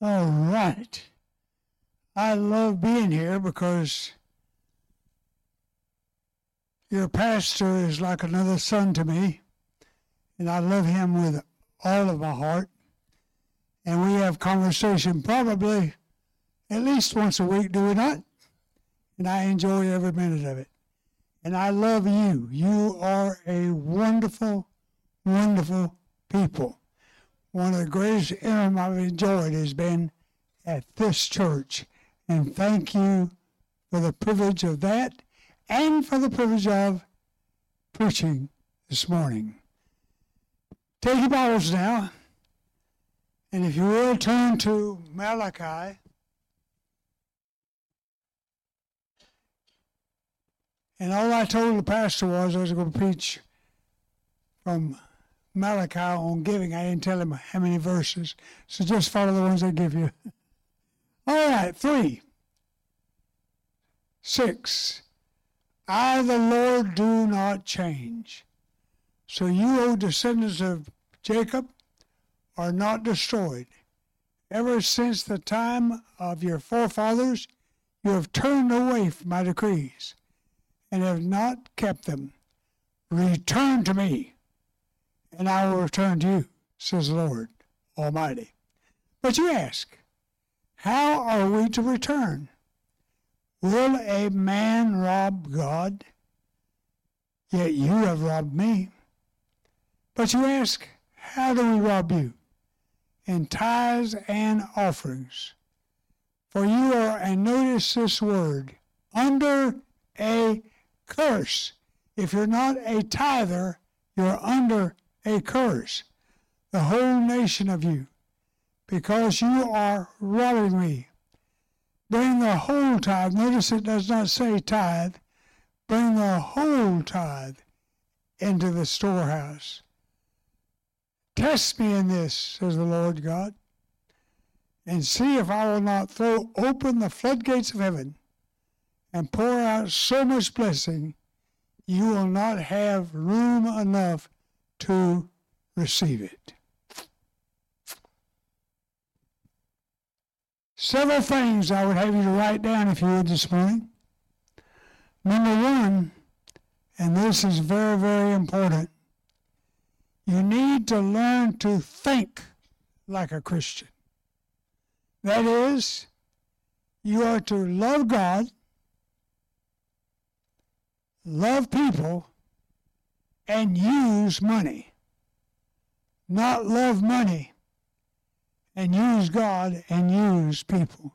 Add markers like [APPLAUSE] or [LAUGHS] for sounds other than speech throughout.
All right. I love being here because your pastor is like another son to me, and I love him with all of my heart. And we have conversation probably at least once a week, do we not? And I enjoy every minute of it. And I love you. You are a wonderful, wonderful people. One of the greatest interim I've enjoyed has been at this church. And thank you for the privilege of that and for the privilege of preaching this morning. Take your Bibles now, and if you will, turn to Malachi. And all I told the pastor was I was going to preach from Malachi on giving. I didn't tell him how many verses, so just follow the ones I give you. [LAUGHS] All right, three. Six. I, the Lord, do not change. So you, O descendants of Jacob, are not destroyed. Ever since the time of your forefathers, you have turned away from my decrees and have not kept them. Return to me, and I will return to you, says the Lord Almighty. But you ask, how are we to return? Will a man rob God? Yet you have robbed me. But you ask, how do we rob you? In tithes and offerings. For you are, and notice this word, under a curse. If you're not a tither, you're under a curse. The whole nation of you because you are robbing me. Bring the whole tithe. Notice it does not say tithe. Bring the whole tithe into the storehouse. Test me in this, says the Lord God, and see if I will not throw open the floodgates of heaven and pour out so much blessing you will not have room enough to receive it. Several things I would have you to write down if you would this morning. Number one, and this is very, very important, you need to learn to think like a Christian. That is, you are to love God, love people, and use money. Not love money and use God and use people.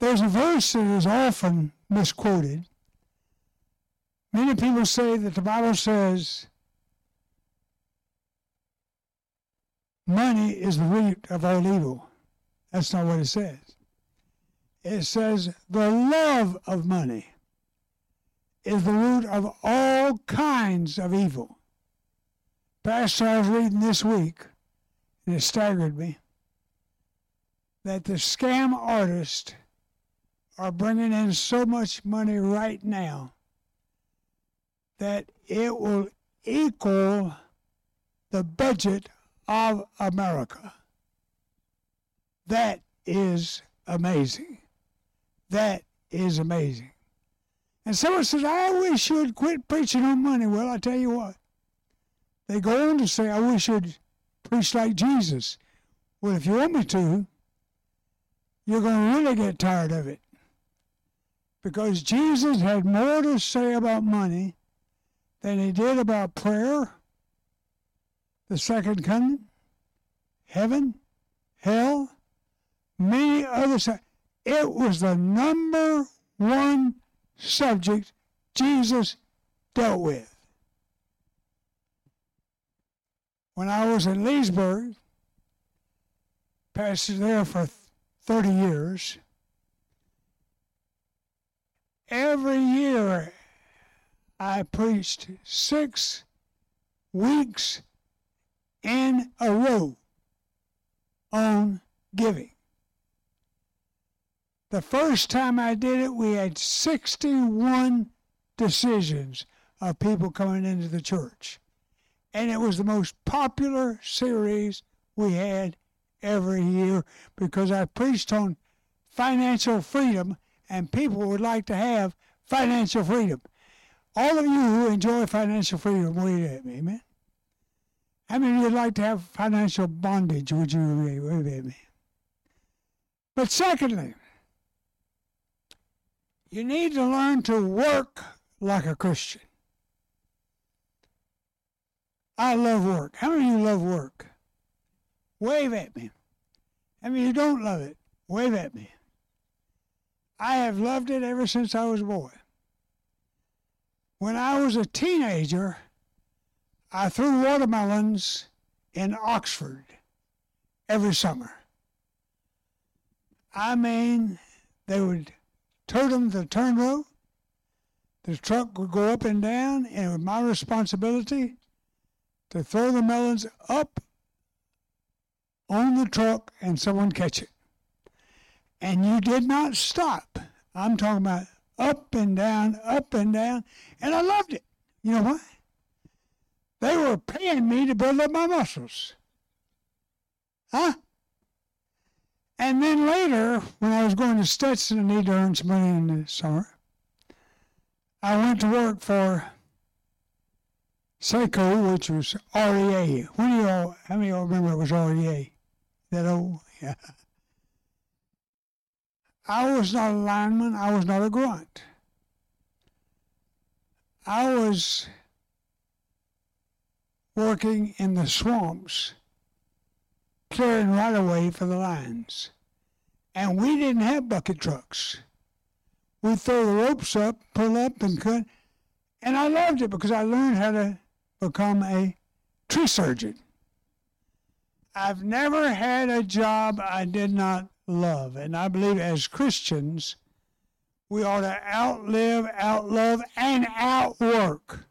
There's a verse that is often misquoted. Many people say that the Bible says money is the root of all evil. That's not what it says. It says the love of money is the root of all kinds of evil. Pastor, I was reading this week and it staggered me that the scam artists are bringing in so much money right now that it will equal the budget of America. That is amazing. That is amazing. And someone says, I wish you would quit preaching on money. Well, I tell you what. They go on to say, I wish you'd preach like Jesus. Well, if you want me to, you're going to really get tired of it. Because Jesus had more to say about money than he did about prayer, the second coming, heaven, hell, many other It was the number one subject Jesus dealt with. when I was in Leesburg, pastored there for 30 years, every year I preached six weeks in a row on giving. The first time I did it, we had 61 decisions of people coming into the church and it was the most popular series we had every year because I preached on financial freedom and people would like to have financial freedom. All of you who enjoy financial freedom, wave at me, amen. How many would like to have financial bondage? Would you wave at me? But secondly, you need to learn to work like a Christian. I love work. How many of you love work? Wave at me. How many of you don't love it? Wave at me. I have loved it ever since I was a boy. When I was a teenager, I threw watermelons in Oxford every summer. I mean, they would tote them to the turn row. The truck would go up and down, and it was my responsibility to throw the melons up on the truck and someone catch it. And you did not stop. I'm talking about up and down, up and down, and I loved it. You know why? They were paying me to build up my muscles. Huh? And then later, when I was going to Stetson and need to earn some money in the summer, I went to work for SECO, which was REA. When do you all, how many of y'all remember it was REA? That old? [LAUGHS] Yeah. I was not a lineman. I was not a grunt. I was working in the swamps, clearing right away for the lines. And we didn't have bucket trucks. We'd throw the ropes up, pull up, and cut. And I loved it because I learned how to become a tree surgeon. I've never had a job I did not love. And I believe as Christians, we ought to outlive, outlove, and outwork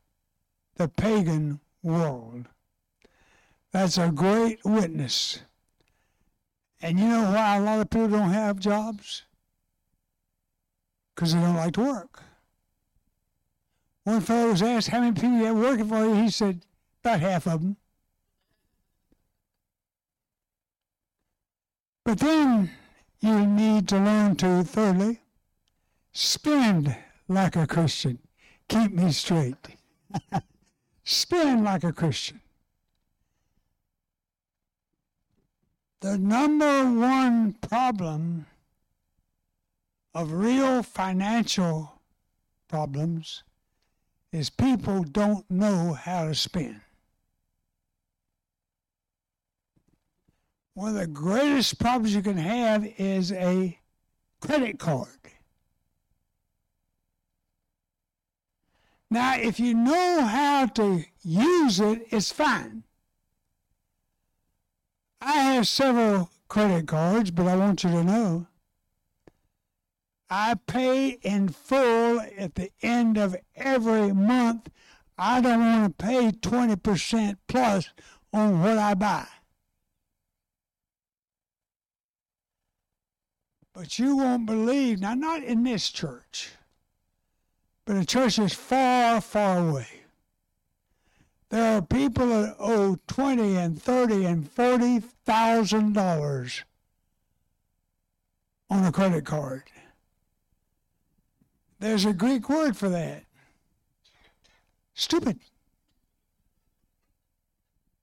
the pagan world. That's a great witness. And you know why a lot of people don't have jobs? Because they don't like to work. One fellow was asked how many people you have working for you. He said, about half of them. But then you need to learn to, thirdly, spend like a Christian. Keep me straight. [LAUGHS] spend like a Christian. The number one problem of real financial problems is people don't know how to spend. One of the greatest problems you can have is a credit card. Now, if you know how to use it, it's fine. I have several credit cards, but I want you to know I pay in full at the end of every month. I don't want to pay 20% plus on what I buy. But you won't believe, now, not in this church, but a church is far, far away. There are people that owe twenty and thirty and forty thousand dollars on a credit card. There's a Greek word for that. Stupid.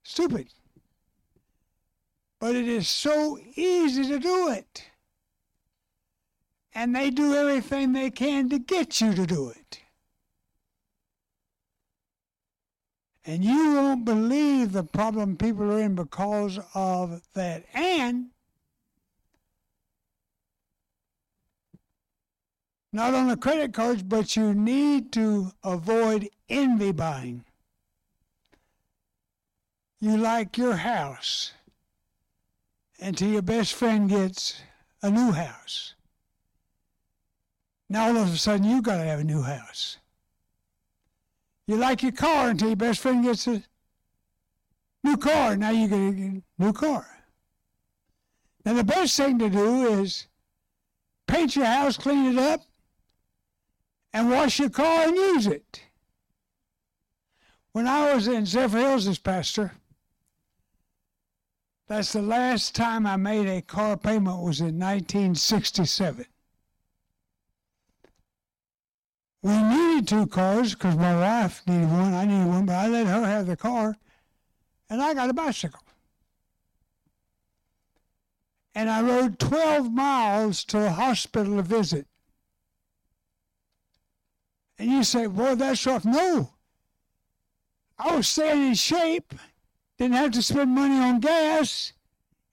Stupid. But it is so easy to do it. And they do everything they can to get you to do it. And you won't believe the problem people are in because of that. And not on the credit cards, but you need to avoid envy buying. You like your house until your best friend gets a new house. Now all of a sudden you got to have a new house. You like your car until your best friend gets a new car. Now you get a new car. Now the best thing to do is paint your house, clean it up, and wash your car and use it. When I was in Zephyrhills as pastor, That's the last time I made a car payment was in 1967. We needed two cars because my wife needed one. I needed one, but I let her have the car, and I got a bicycle. And I rode 12 miles to a hospital to visit. And you say, boy, that's rough. No. I was staying in shape, didn't have to spend money on gas,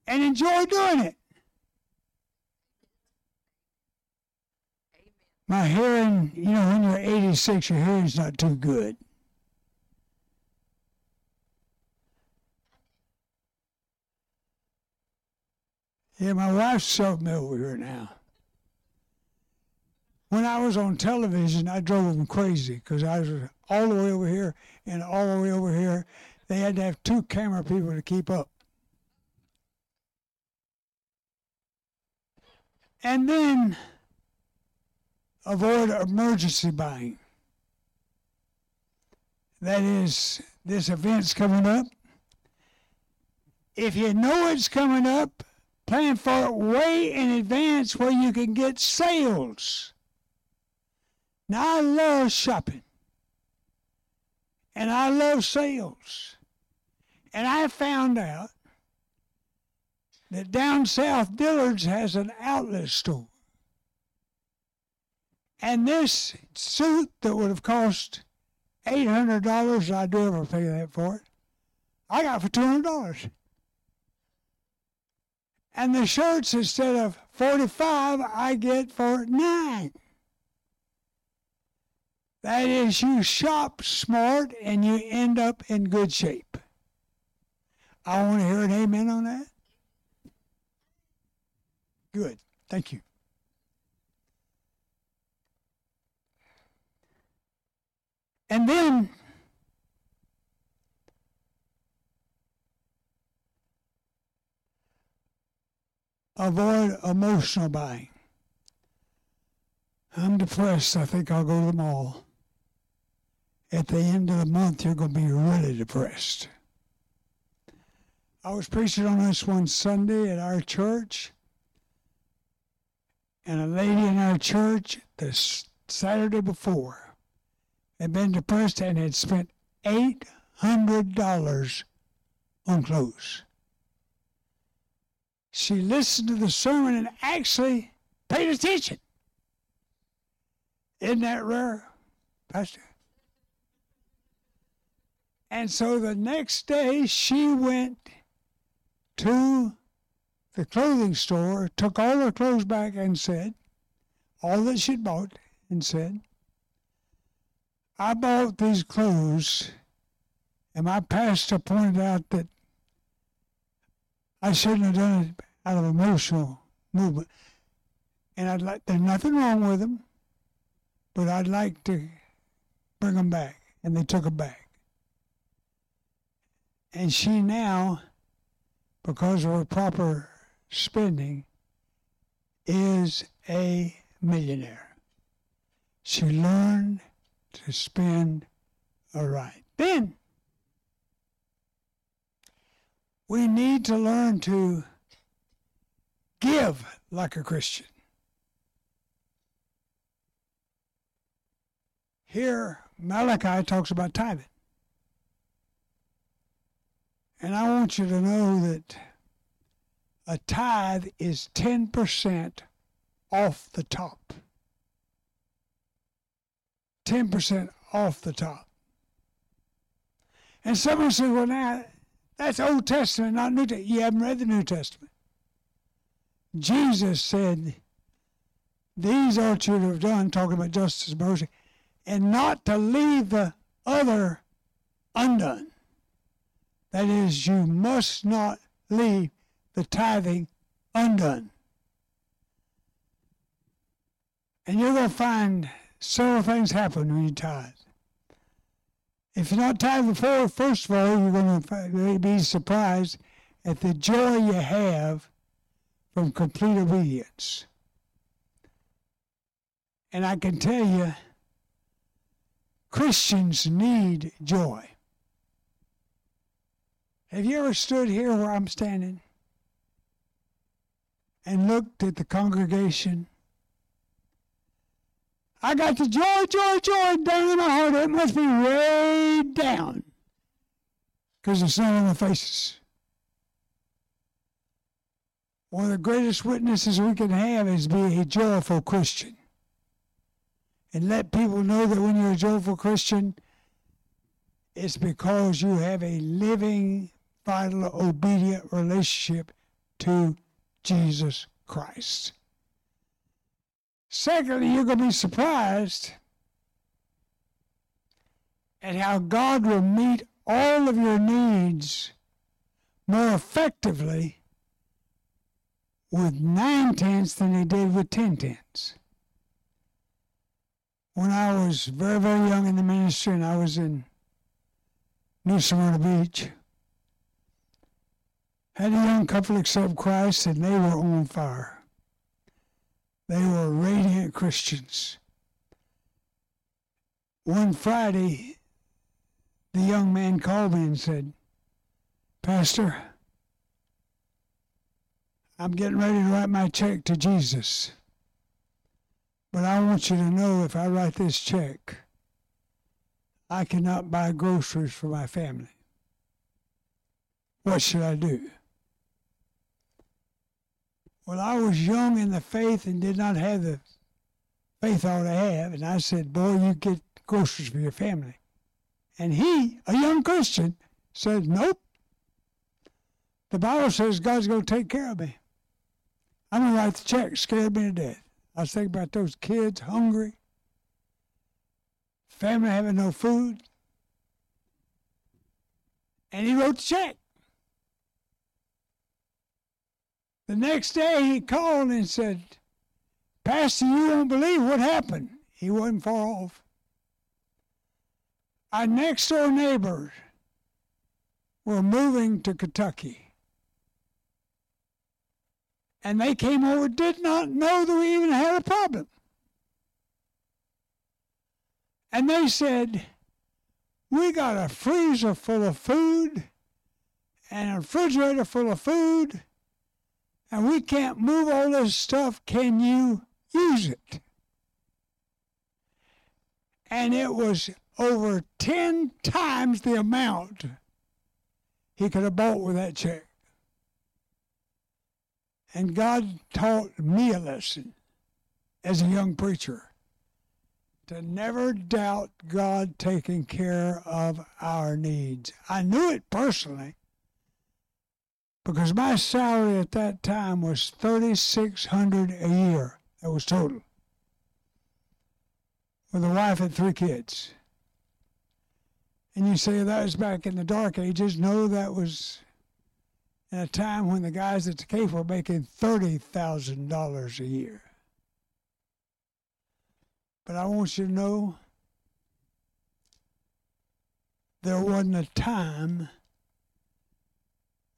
and enjoy doing it. My hearing, you know, when you're 86, your hearing's not too good. Yeah, my wife's shoved me over here now. When I was on television, I drove them crazy because I was all the way over here and all the way over here. They had to have two camera people to keep up. And then avoid emergency buying. That is, this event's coming up. If you know it's coming up, plan for it way in advance where you can get sales. Now, I love shopping. And I love sales. And I found out that down south, Dillard's has an outlet store. And this suit that would have cost $800, I'd ever pay that for it, I got for $200. And the shirts, instead of 45 I get for 9 That is, you shop smart and you end up in good shape. I want to hear an amen on that. Good. Thank you. And then avoid emotional buying. I'm depressed. I think I'll go to the mall. At the end of the month, you're going to be really depressed. I was preaching on this one Sunday at our church, and a lady in our church the Saturday before had been depressed and had spent $800 on clothes. She listened to the sermon and actually paid attention. Isn't that rare, Pastor? And so the next day she went to the clothing store, took all her clothes back and said, all that she'd bought, and said, I bought these clothes, and my pastor pointed out that I shouldn't have done it out of emotional movement. And I'd like, there's nothing wrong with them, but I'd like to bring them back. And they took them back. And she now, because of her proper spending, is a millionaire. She learned to spend a right. Then we need to learn to give like a Christian. Here, Malachi talks about tithing. And I want you to know that a tithe is 10% off the top. 10% off the top. And someone says, well, now, that's Old Testament, not New Testament. You haven't read the New Testament. Jesus said, These ought to have done, talking about justice and mercy, and not to leave the other undone. That is, you must not leave the tithing undone. And you're going to find several things happen when you tithe. If you're not tithing before, first of all, you're going to be surprised at the joy you have from complete obedience. And I can tell you, Christians need joy. Have you ever stood here where I'm standing and looked at the congregation? I got the joy, joy, joy down in my heart. It must be way down because it's not on the faces. One of the greatest witnesses we can have is be a joyful Christian. And let people know that when you're a joyful Christian, it's because you have a living, vital, obedient relationship to Jesus Christ. Secondly, you're going to be surprised at how God will meet all of your needs more effectively with nine tenths than he did with ten tenths. When I was very, very young in the ministry and I was in New Smyrna Beach, had a young couple accept Christ and they were on fire. They were radiant Christians. One Friday, the young man called me and said, Pastor, I'm getting ready to write my check to Jesus. But I want you to know if I write this check, I cannot buy groceries for my family. What should I do? Well, I was young in the faith and did not have the faith I ought to have. And I said, Boy, you get groceries for your family. And he, a young Christian, said, Nope. The Bible says God's going to take care of me. I'm going to write the check. Scared me to death. I was thinking about those kids hungry, family having no food. And he wrote the check. The next day he called and said, Pastor, you won't believe what happened. He wasn't far off. Our next door neighbors were moving to Kentucky and they came over, did not know that we even had a problem. And they said, We got a freezer full of food and a refrigerator full of food, and we can't move all this stuff. Can you use it? And it was over 10 times the amount he could have bought with that check. And God taught me a lesson as a young preacher to never doubt God taking care of our needs. I knew it personally because my salary at that time was 3600 a year. That was total. With a wife and three kids. And you say that was back in the dark ages. No, that was in a time when the guys at the Cape were making $30,000 a year. But I want you to know there wasn't a time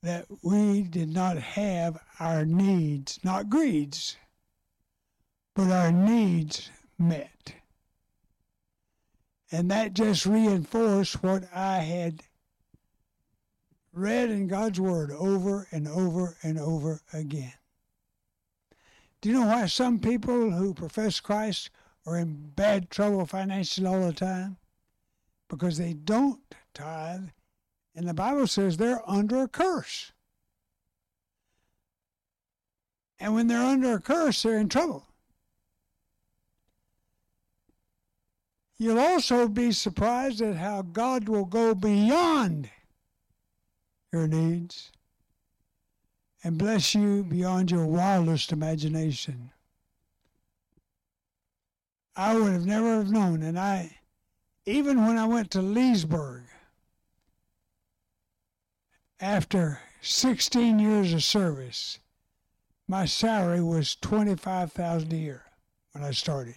that we did not have our needs, not greeds, but our needs met. And that just reinforced what I had read in God's Word over and over and over again. Do you know why some people who profess Christ are in bad trouble financially all the time? Because they don't tithe, and the Bible says they're under a curse. And when they're under a curse, they're in trouble. You'll also be surprised at how God will go beyond your needs and bless you beyond your wildest imagination. I would have never have known, and I, even when I went to Leesburg, after 16 years of service, my salary was 25,000 a year when I started.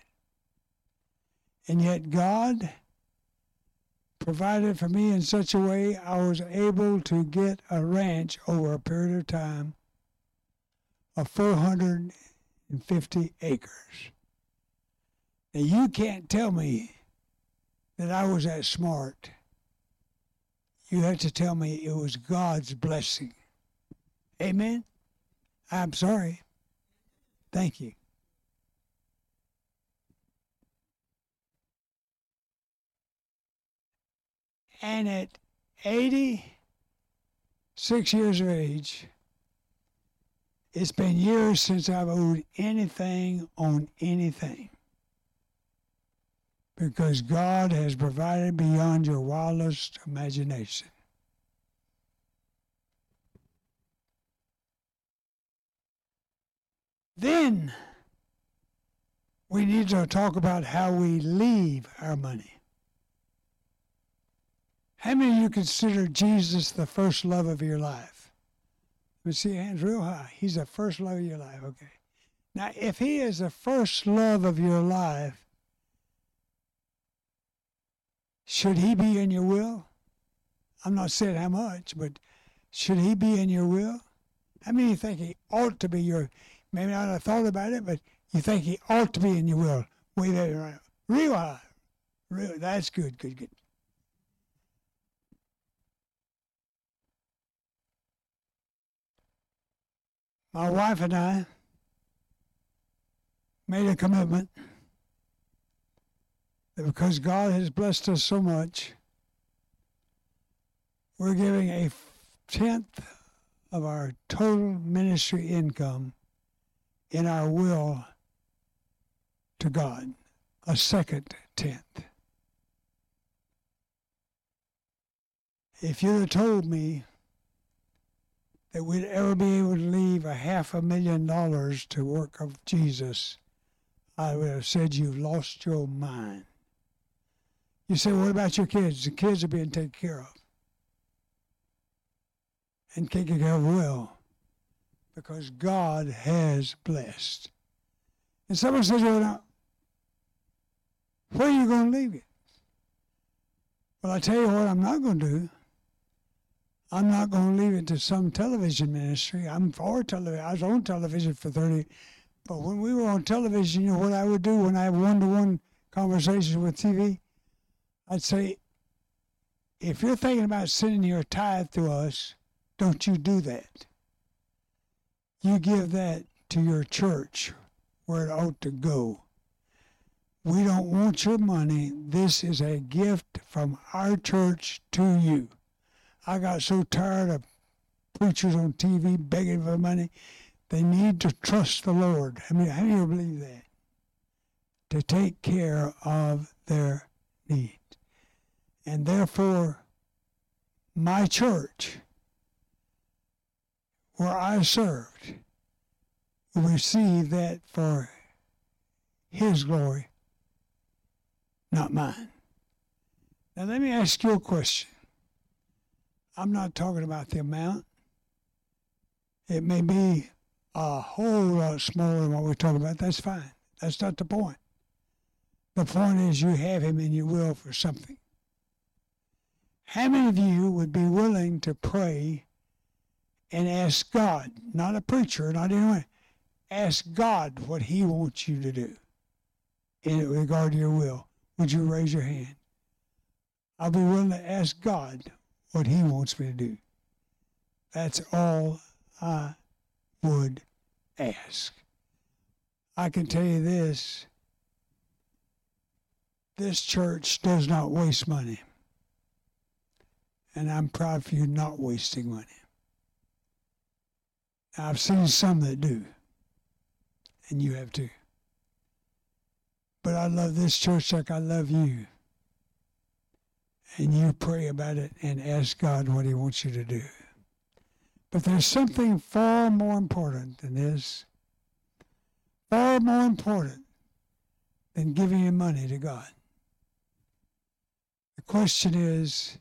And yet God provided for me in such a way I was able to get a ranch over a period of time of 450 acres. Now, you can't tell me that I was that smart. You have to tell me it was God's blessing. Amen? I'm sorry. Thank you. And at 86 years of age, it's been years since I've owed anything on anything. Because God has provided beyond your wildest imagination. Then we need to talk about how we leave our money. How many of you consider Jesus the first love of your life? Let me see hands real high. He's the first love of your life. Okay. Now, if he is the first love of your life, should he be in your will? I'm not saying how much, but should he be in your will? Many of you think he ought to be your maybe not have thought about it, but you think he ought to be in your will. Way there, right? Real high. Real, that's good, good, good. My wife and I made a commitment because God has blessed us so much, we're giving a tenth of our total ministry income in our will to God, a second tenth. If you'd have told me that we'd ever be able to leave a half a million dollars to work of Jesus, I would have said you've lost your mind. You say, what about your kids? The kids are being taken care of. And taken care of well because God has blessed. And someone says, well, now, where are you going to leave it? Well, I tell you what I'm not going to do. I'm not going to leave it to some television ministry. I'm for television. I was on television for 30. But when we were on television, you know what I would do when I have one-to-one conversations with TV? I'd say, if you're thinking about sending your tithe to us, don't you do that you give that to your church where it ought to go. We don't want your money. This is a gift from our church to you. I got so tired of preachers on TV begging for money. They need to trust the Lord. I mean, how do you believe that? To take care of their needs. And therefore, my church where I served will receive that for His glory, not mine. Now, let me ask you a question. I'm not talking about the amount. It may be a whole lot smaller than what we're talking about. That's fine. That's not the point. The point is you have him in your will for something. How many of you would be willing to pray and ask God, not a preacher, not anyone, ask God what He wants you to do in regard to your will. Would you raise your hand? I'll be willing to ask God what He wants me to do. That's all I would ask. I can tell you this this church does not waste money. And I'm proud for you not wasting money. I've seen some that do, and you have too. But I love this church like I love you. And you pray about it and ask God what He wants you to do. But there's something far more important than this, far more important than giving your money to God. The question is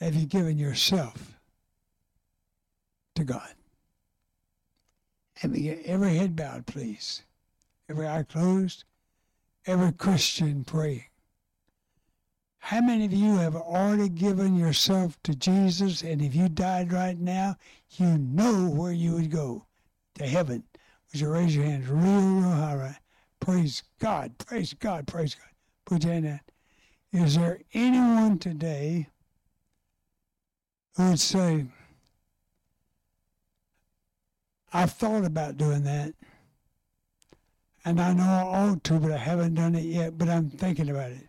have you given yourself to God? Every, every head bowed, please. Every eye closed. Every Christian praying. How many of you have already given yourself to Jesus? And if you died right now, you know where you would go to heaven. Would you raise your hands real, real high? Right? Praise God. Praise God. Praise God. Put your hand out. Is there anyone today who would say, I've thought about doing that. And I know I ought to, but I haven't done it yet, but I'm thinking about it.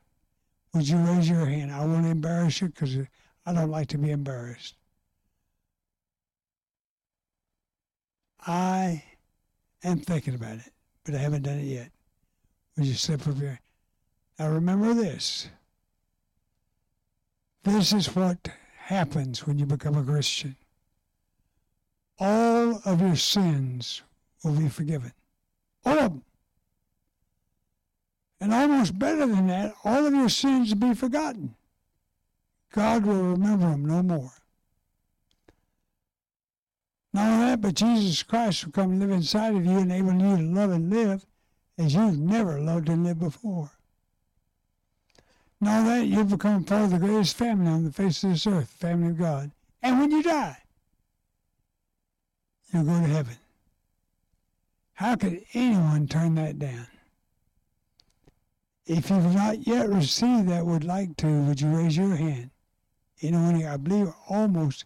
Would you raise your hand? I won't embarrass you because I don't like to be embarrassed. I am thinking about it, but I haven't done it yet. Would you slip up here? Now remember this. This is what happens when you become a Christian. All of your sins will be forgiven. All of them. And almost better than that, all of your sins will be forgotten. God will remember them no more. Not only that, but Jesus Christ will come and live inside of you, enabling you to love and live as you've never loved and lived before. Only that, you'll become part of the greatest family on the face of this earth, the family of God. And when you die, you'll go to heaven. How could anyone turn that down? If you've not yet received that, would like to, would you raise your hand? Anyone here? I believe almost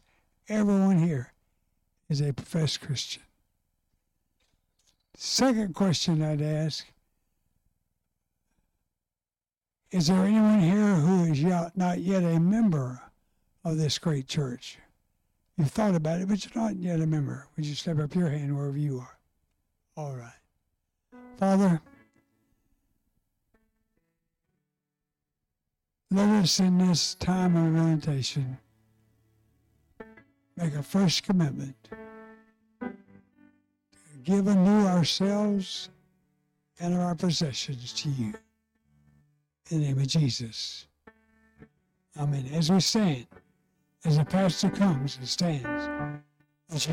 everyone here is a professed Christian. Second question I'd ask Is there anyone here who is not yet a member of this great church? You've thought about it, but you're not yet a member. Would you step up your hand wherever you are? All right. Father, let us in this time of meditation make a first commitment to give anew ourselves and our possessions to you. In the name of Jesus. Amen. As we stand, as the pastor comes and stands, let's.